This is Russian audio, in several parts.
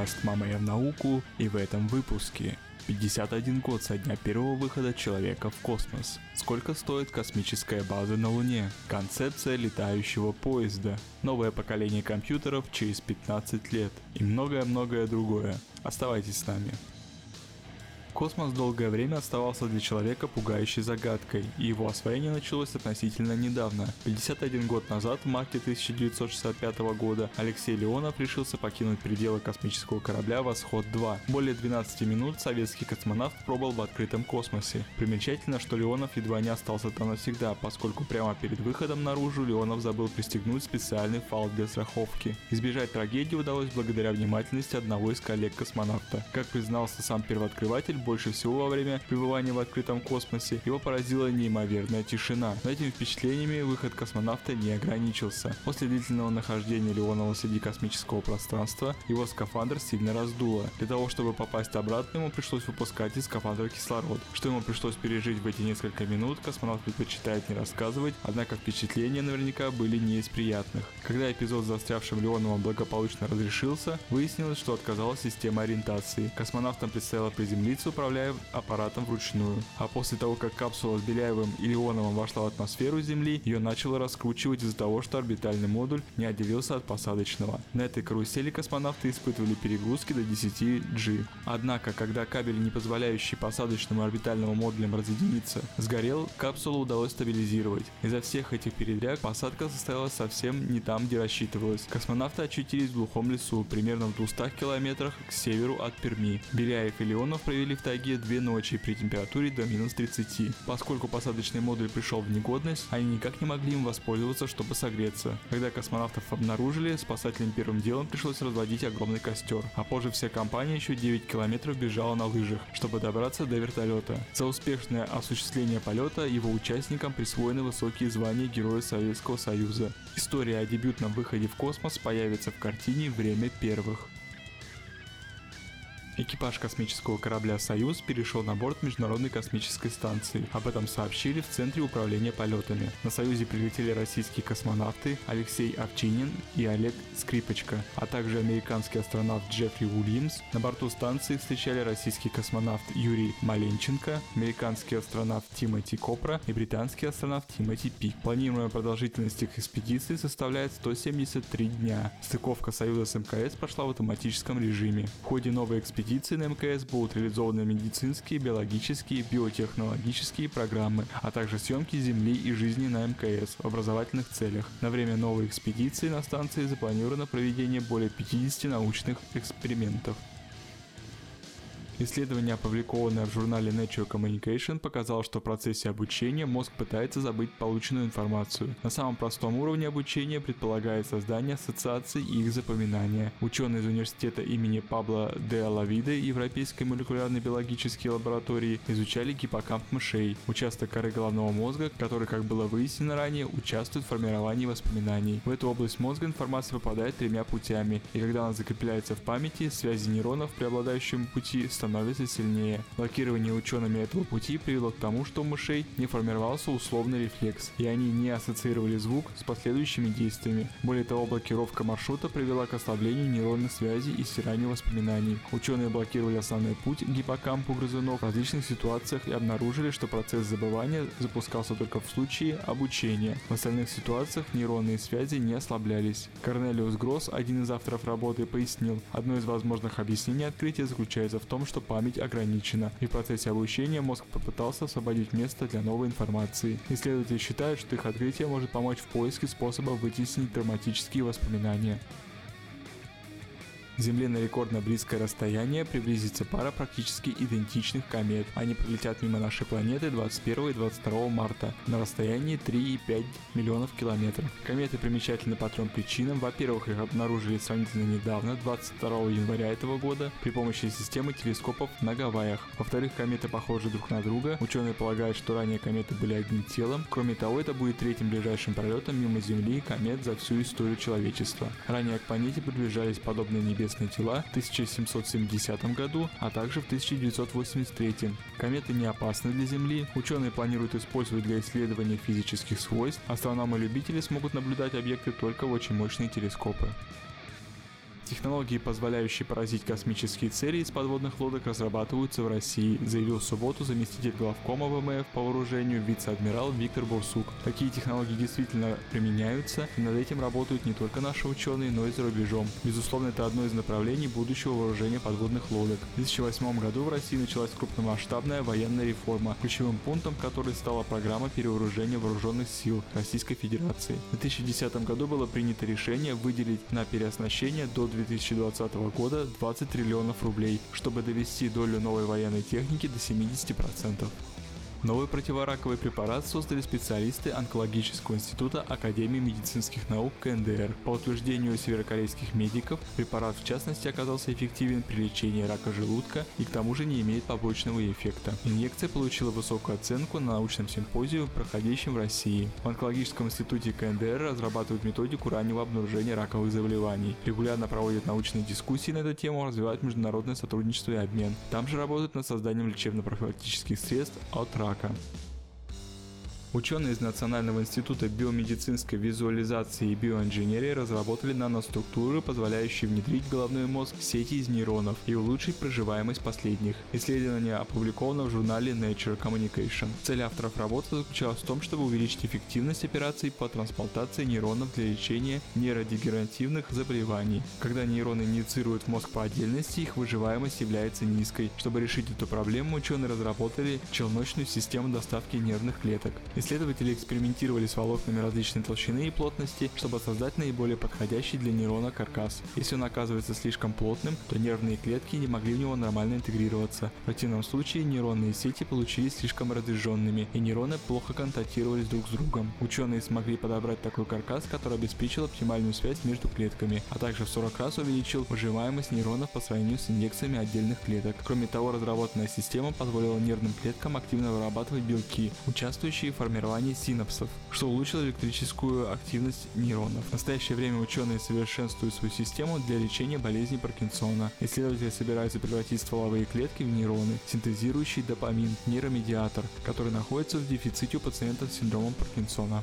подкаст «Мама, я в науку» и в этом выпуске 51 год со дня первого выхода человека в космос. Сколько стоит космическая база на Луне? Концепция летающего поезда. Новое поколение компьютеров через 15 лет. И многое-многое другое. Оставайтесь с нами. Космос долгое время оставался для человека пугающей загадкой, и его освоение началось относительно недавно. 51 год назад, в марте 1965 года, Алексей Леонов решился покинуть пределы космического корабля «Восход-2». Более 12 минут советский космонавт пробыл в открытом космосе. Примечательно, что Леонов едва не остался там навсегда, поскольку прямо перед выходом наружу Леонов забыл пристегнуть специальный фал для страховки. Избежать трагедии удалось благодаря внимательности одного из коллег космонавта. Как признался сам первооткрыватель, больше всего во время пребывания в открытом космосе его поразила неимоверная тишина. Но этими впечатлениями выход космонавта не ограничился. После длительного нахождения Леонова среди космического пространства его скафандр сильно раздуло. Для того, чтобы попасть обратно, ему пришлось выпускать из скафандра кислород. Что ему пришлось пережить в эти несколько минут, космонавт предпочитает не рассказывать, однако впечатления наверняка были не из приятных. Когда эпизод с застрявшим Леоновым благополучно разрешился, выяснилось, что отказалась система ориентации. Космонавтам предстояло приземлиться управляя аппаратом вручную. А после того, как капсула с Беляевым и Леоновым вошла в атмосферу Земли, ее начало раскручивать из-за того, что орбитальный модуль не отделился от посадочного. На этой карусели космонавты испытывали перегрузки до 10 G. Однако, когда кабель, не позволяющий посадочному орбитальному модулям разъединиться, сгорел, капсулу удалось стабилизировать. Из-за всех этих передряг посадка состоялась совсем не там, где рассчитывалось. Космонавты очутились в глухом лесу, примерно в 200 километрах к северу от Перми. Беляев и Леонов провели в тайге две ночи при температуре до минус 30. Поскольку посадочный модуль пришел в негодность, они никак не могли им воспользоваться, чтобы согреться. Когда космонавтов обнаружили, спасателям первым делом пришлось разводить огромный костер, а позже вся компания еще 9 километров бежала на лыжах, чтобы добраться до вертолета. За успешное осуществление полета его участникам присвоены высокие звания Героя Советского Союза. История о дебютном выходе в космос появится в картине «Время первых». Экипаж космического корабля «Союз» перешел на борт Международной космической станции. Об этом сообщили в Центре управления полетами. На «Союзе» прилетели российские космонавты Алексей Овчинин и Олег Скрипочка, а также американский астронавт Джеффри Уильямс. На борту станции встречали российский космонавт Юрий Маленченко, американский астронавт Тимоти Копра и британский астронавт Тимоти Пик. Планируемая продолжительность их экспедиции составляет 173 дня. Стыковка «Союза» с МКС прошла в автоматическом режиме. В ходе новой экспедиции экспедиции на МКС будут реализованы медицинские, биологические, биотехнологические программы, а также съемки Земли и жизни на МКС в образовательных целях. На время новой экспедиции на станции запланировано проведение более 50 научных экспериментов. Исследование, опубликованное в журнале Nature Communication, показало, что в процессе обучения мозг пытается забыть полученную информацию. На самом простом уровне обучения предполагает создание ассоциаций и их запоминания. Ученые из университета имени Пабло де Алавиде Европейской молекулярной биологической лаборатории изучали гиппокамп мышей, участок коры головного мозга, который, как было выяснено ранее, участвует в формировании воспоминаний. В эту область мозга информация попадает тремя путями, и когда она закрепляется в памяти, связи нейронов, преобладающим пути, становятся становится сильнее. Блокирование учеными этого пути привело к тому, что у мышей не формировался условный рефлекс, и они не ассоциировали звук с последующими действиями. Более того, блокировка маршрута привела к ослаблению нейронных связей и стиранию воспоминаний. Ученые блокировали основной путь к гиппокампу грызунов в различных ситуациях и обнаружили, что процесс забывания запускался только в случае обучения. В остальных ситуациях нейронные связи не ослаблялись. Корнелиус Гросс, один из авторов работы, пояснил, одно из возможных объяснений открытия заключается в том, что что память ограничена, и в процессе обучения мозг попытался освободить место для новой информации. Исследователи считают, что их открытие может помочь в поиске способа вытеснить травматические воспоминания. Земле на рекордно близкое расстояние приблизится пара практически идентичных комет. Они пролетят мимо нашей планеты 21 и 22 марта на расстоянии 3,5 миллионов километров. Кометы примечательны по трем причинам. Во-первых, их обнаружили сравнительно недавно, 22 января этого года, при помощи системы телескопов на Гавайях. Во-вторых, кометы похожи друг на друга. Ученые полагают, что ранее кометы были одним телом. Кроме того, это будет третьим ближайшим пролетом мимо Земли комет за всю историю человечества. Ранее к планете приближались подобные небесные известные тела в 1770 году, а также в 1983. Кометы не опасны для Земли, ученые планируют использовать для исследования физических свойств, астрономы-любители смогут наблюдать объекты только в очень мощные телескопы. Технологии, позволяющие поразить космические цели из подводных лодок, разрабатываются в России, заявил в субботу заместитель главкома ВМФ по вооружению вице-адмирал Виктор Бурсук. Такие технологии действительно применяются, и над этим работают не только наши ученые, но и за рубежом. Безусловно, это одно из направлений будущего вооружения подводных лодок. В 2008 году в России началась крупномасштабная военная реформа, ключевым пунктом которой стала программа перевооружения вооруженных сил Российской Федерации. В 2010 году было принято решение выделить на переоснащение до 2020 года 20 триллионов рублей, чтобы довести долю новой военной техники до 70%. Новый противораковый препарат создали специалисты онкологического института Академии медицинских наук КНДР. По утверждению северокорейских медиков, препарат в частности оказался эффективен при лечении рака желудка и к тому же не имеет побочного эффекта. Инъекция получила высокую оценку на научном симпозиуме, проходящем в России. В онкологическом институте КНДР разрабатывают методику раннего обнаружения раковых заболеваний. Регулярно проводят научные дискуссии на эту тему, развивают международное сотрудничество и обмен. Там же работают над созданием лечебно-профилактических средств от рака рака. Ученые из Национального института биомедицинской визуализации и биоинженерии разработали наноструктуры, позволяющие внедрить в головной мозг сети из нейронов и улучшить проживаемость последних. Исследование опубликовано в журнале Nature Communication. Цель авторов работы заключалась в том, чтобы увеличить эффективность операций по трансплантации нейронов для лечения нейродегенеративных заболеваний. Когда нейроны инициируют в мозг по отдельности, их выживаемость является низкой. Чтобы решить эту проблему, ученые разработали челночную систему доставки нервных клеток. Исследователи экспериментировали с волокнами различной толщины и плотности, чтобы создать наиболее подходящий для нейрона каркас. Если он оказывается слишком плотным, то нервные клетки не могли в него нормально интегрироваться. В противном случае нейронные сети получились слишком разряженными, и нейроны плохо контактировали друг с другом. Ученые смогли подобрать такой каркас, который обеспечил оптимальную связь между клетками, а также в 40 раз увеличил выживаемость нейронов по сравнению с индексами отдельных клеток. Кроме того, разработанная система позволила нервным клеткам активно вырабатывать белки, участвующие в формировании формирования синапсов, что улучшило электрическую активность нейронов. В настоящее время ученые совершенствуют свою систему для лечения болезни Паркинсона. Исследователи собираются превратить стволовые клетки в нейроны, синтезирующие допамин, нейромедиатор, который находится в дефиците у пациентов с синдромом Паркинсона.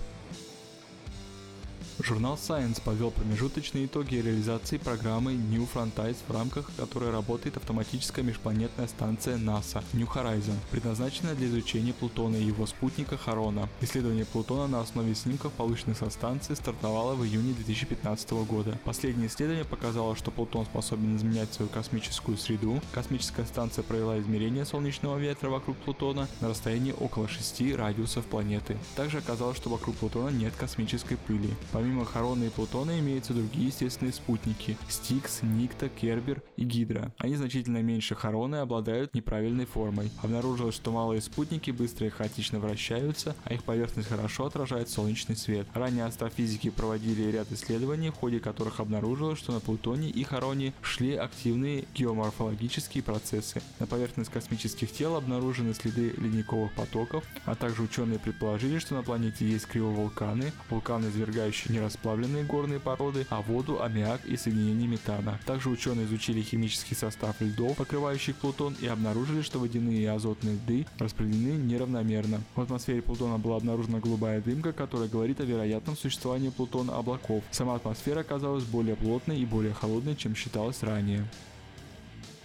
Журнал Science подвел промежуточные итоги реализации программы New Frontiers, в рамках которой работает автоматическая межпланетная станция НАСА New Horizon, предназначенная для изучения Плутона и его спутника Харона. Исследование Плутона на основе снимков, полученных со станции, стартовало в июне 2015 года. Последнее исследование показало, что Плутон способен изменять свою космическую среду. Космическая станция провела измерение солнечного ветра вокруг Плутона на расстоянии около 6 радиусов планеты. Также оказалось, что вокруг Плутона нет космической пыли. Помимо Помимо Харона и Плутона имеются другие естественные спутники – Стикс, Никта, Кербер и Гидра. Они значительно меньше Харона и обладают неправильной формой. Обнаружилось, что малые спутники быстро и хаотично вращаются, а их поверхность хорошо отражает солнечный свет. Ранее астрофизики проводили ряд исследований, в ходе которых обнаружилось, что на Плутоне и Хароне шли активные геоморфологические процессы. На поверхность космических тел обнаружены следы ледниковых потоков, а также ученые предположили, что на планете есть кривовулканы, вулканы, извергающие нерасплавленные горные породы, а воду, аммиак и соединение метана. Также ученые изучили химический состав льдов, покрывающих Плутон, и обнаружили, что водяные и азотные льды распределены неравномерно. В атмосфере Плутона была обнаружена голубая дымка, которая говорит о вероятном существовании Плутона облаков. Сама атмосфера оказалась более плотной и более холодной, чем считалось ранее.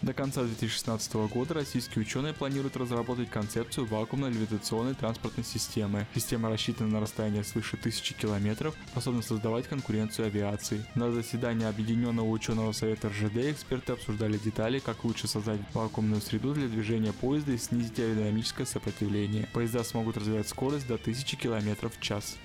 До конца 2016 года российские ученые планируют разработать концепцию вакуумной левитационной транспортной системы. Система рассчитана на расстояние свыше 1000 километров, способна создавать конкуренцию авиации. На заседании Объединенного ученого совета РЖД эксперты обсуждали детали, как лучше создать вакуумную среду для движения поезда и снизить аэродинамическое сопротивление. Поезда смогут развивать скорость до 1000 км в час.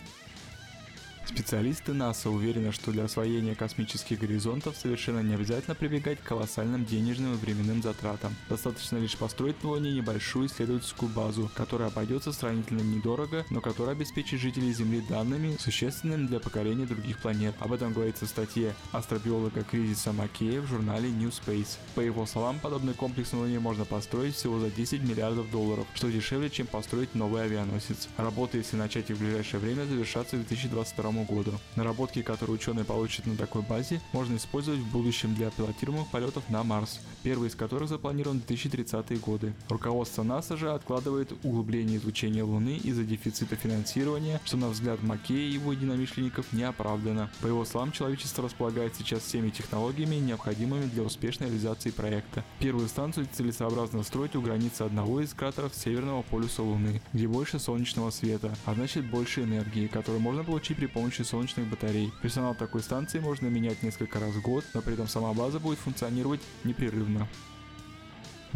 Специалисты НАСА уверены, что для освоения космических горизонтов совершенно не обязательно прибегать к колоссальным денежным и временным затратам. Достаточно лишь построить на Луне небольшую исследовательскую базу, которая обойдется сравнительно недорого, но которая обеспечит жителей Земли данными, существенными для покорения других планет. Об этом говорится в статье астробиолога Кризиса Макея в журнале New Space. По его словам, подобный комплекс на Луне можно построить всего за 10 миллиардов долларов, что дешевле, чем построить новый авианосец. Работы, если начать их в ближайшее время, завершатся в 2022 году. Наработки, которые ученые получат на такой базе, можно использовать в будущем для пилотируемых полетов на Марс, первый из которых запланирован в 2030-е годы. Руководство НАСА же откладывает углубление изучения Луны из-за дефицита финансирования, что на взгляд Маккея и его единомышленников не оправдано. По его словам, человечество располагает сейчас всеми технологиями, необходимыми для успешной реализации проекта. Первую станцию целесообразно строить у границы одного из кратеров Северного полюса Луны, где больше солнечного света, а значит больше энергии, которую можно получить при помощи солнечных батарей. Персонал такой станции можно менять несколько раз в год, но при этом сама база будет функционировать непрерывно.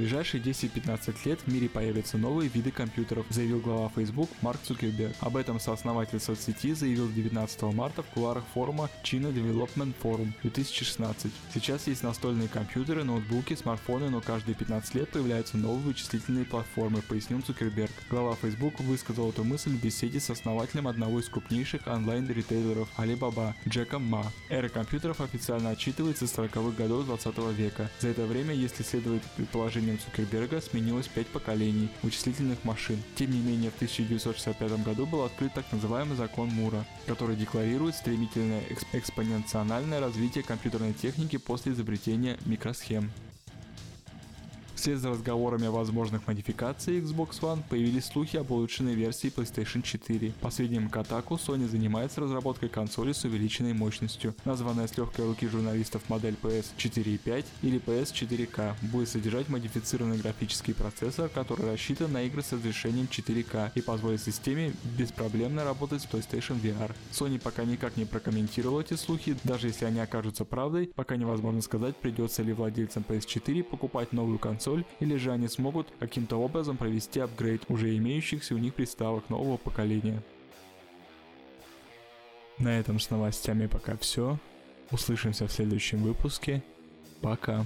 Ближайшие 10-15 лет в мире появятся новые виды компьютеров, заявил глава Facebook Марк Цукерберг. Об этом сооснователь соцсети заявил 19 марта в кулуарах форума China Development Forum 2016. Сейчас есть настольные компьютеры, ноутбуки, смартфоны, но каждые 15 лет появляются новые вычислительные платформы, пояснил Цукерберг. Глава Facebook высказал эту мысль в беседе с основателем одного из крупнейших онлайн-ритейлеров Alibaba Джеком Ма. Эра компьютеров официально отчитывается с 40-х годов 20 века. За это время, если следовать предположениям распоряжением Цукерберга сменилось пять поколений вычислительных машин. Тем не менее, в 1965 году был открыт так называемый закон Мура, который декларирует стремительное экспоненциональное развитие компьютерной техники после изобретения микросхем. Вслед за разговорами о возможных модификациях Xbox One появились слухи об улучшенной версии PlayStation 4. По сведениям Kotaku, Sony занимается разработкой консоли с увеличенной мощностью. Названная с легкой руки журналистов модель PS 4.5 или PS 4K будет содержать модифицированный графический процессор, который рассчитан на игры с разрешением 4K и позволит системе беспроблемно работать с PlayStation VR. Sony пока никак не прокомментировал эти слухи, даже если они окажутся правдой, пока невозможно сказать, придется ли владельцам PS4 покупать новую консоль консоль, или же они смогут каким-то образом провести апгрейд уже имеющихся у них приставок нового поколения. На этом с новостями пока все. Услышимся в следующем выпуске. Пока.